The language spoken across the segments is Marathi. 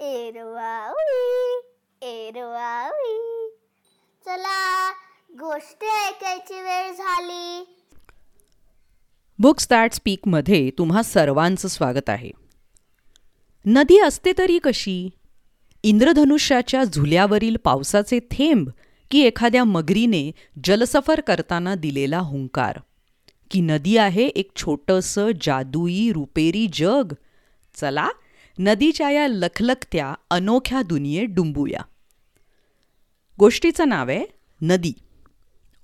एरवावी एरवावी. चला गोष्ट ऐकायची वेळ झाली. बुक्स दॅट स्पीकमध्ये तुम्हा सर्वांचं स्वागत आहे. नदी असते तरी कशी? इंद्रधनुष्याच्या झुल्यावरील पावसाचे थेंब की एखाद्या मगरीने जलसफर करताना दिलेला हुंकार. की नदी आहे एक छोटंसं जादुई रुपेरी जग. चला नदीच्या या लखलखत्या अनोख्या दुनियेत डुंबूया. गोष्टीचं नाव आहे नदी.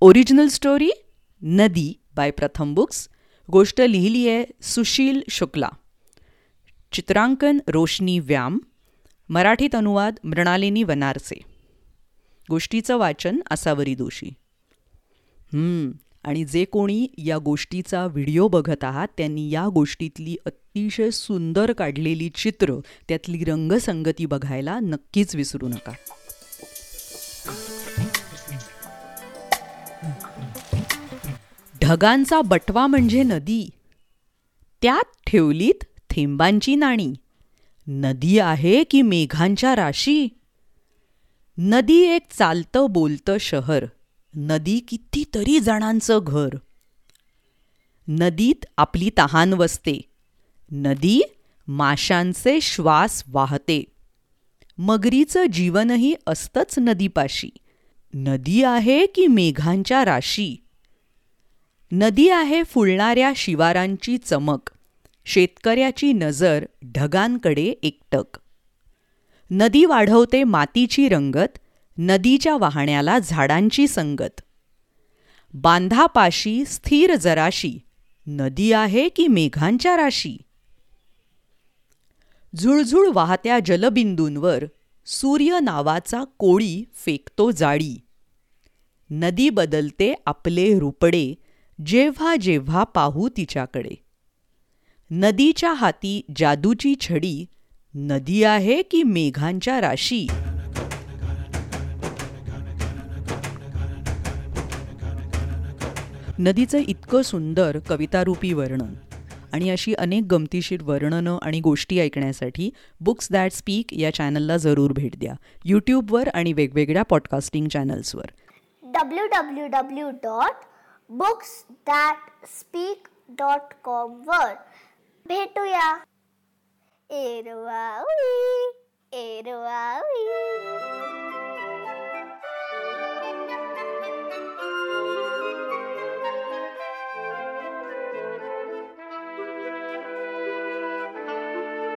ओरिजिनल स्टोरी नदी बाय प्रथम बुक्स गोष्ट लिहिली आहे सुशील शुक्ला. चित्रांकन रोशनी व्याम. मराठीत अनुवाद मृणालिनी वनारसे. गोष्टीचं वाचन असावरी दोषी आणि जे कोणी या गोष्टीचा व्हिडिओ बघत आहात त्यांनी या गोष्टीतली अतिशय सुंदर काढलेली चित्र त्यातली रंगसंगती बघायला नक्कीच विसरू नका. ढगांचा बटवा म्हणजे नदी. त्यात ठेवलीत थेंबांची नाणी. नदी आहे की मेघांच्या राशी? नदी एक चालतं बोलतं शहर. नदी कितीतरी जणांचं घर. नदीत आपली तहान वसते. नदी माशांचे श्वास वाहते. मगरीचं जीवनही असतंच नदीपाशी. नदी आहे की मेघांच्या राशी? नदी आहे फुलणाऱ्या शिवारांची चमक. शेतकऱ्याची नजर ढगांकडे एकटक. नदी वाढवते मातीची रंगत. नदीच्या वाहण्याला झाडांची संगत. बांधापाशी स्थिर जराशी नदी आहे की मेघांच्या राशी? झुळझुळ वाहत्या जलबिंदूंवर सूर्य नावाचा कोळी फेकतो जाळी. नदी बदलते आपले रुपडे जेव्हा जेव्हा पाहू तिच्याकडे. नदीच्या हाती जादूची छडी नदी आहे की मेघांच्या राशी? नदीचं इतकं सुंदर कवितारूपी वर्णन आणि अशी अनेक गमतीशीर वर्णनं आणि गोष्टी ऐकण्यासाठी बुक्स दॅट स्पीक या चॅनलला जरूर भेट द्या. यूट्यूबवर आणि वेगवेगळ्या podcasting चॅनल्सवर. W W W dot books that speak dot कॉमवर भेटूया. एरवावी एरवावी.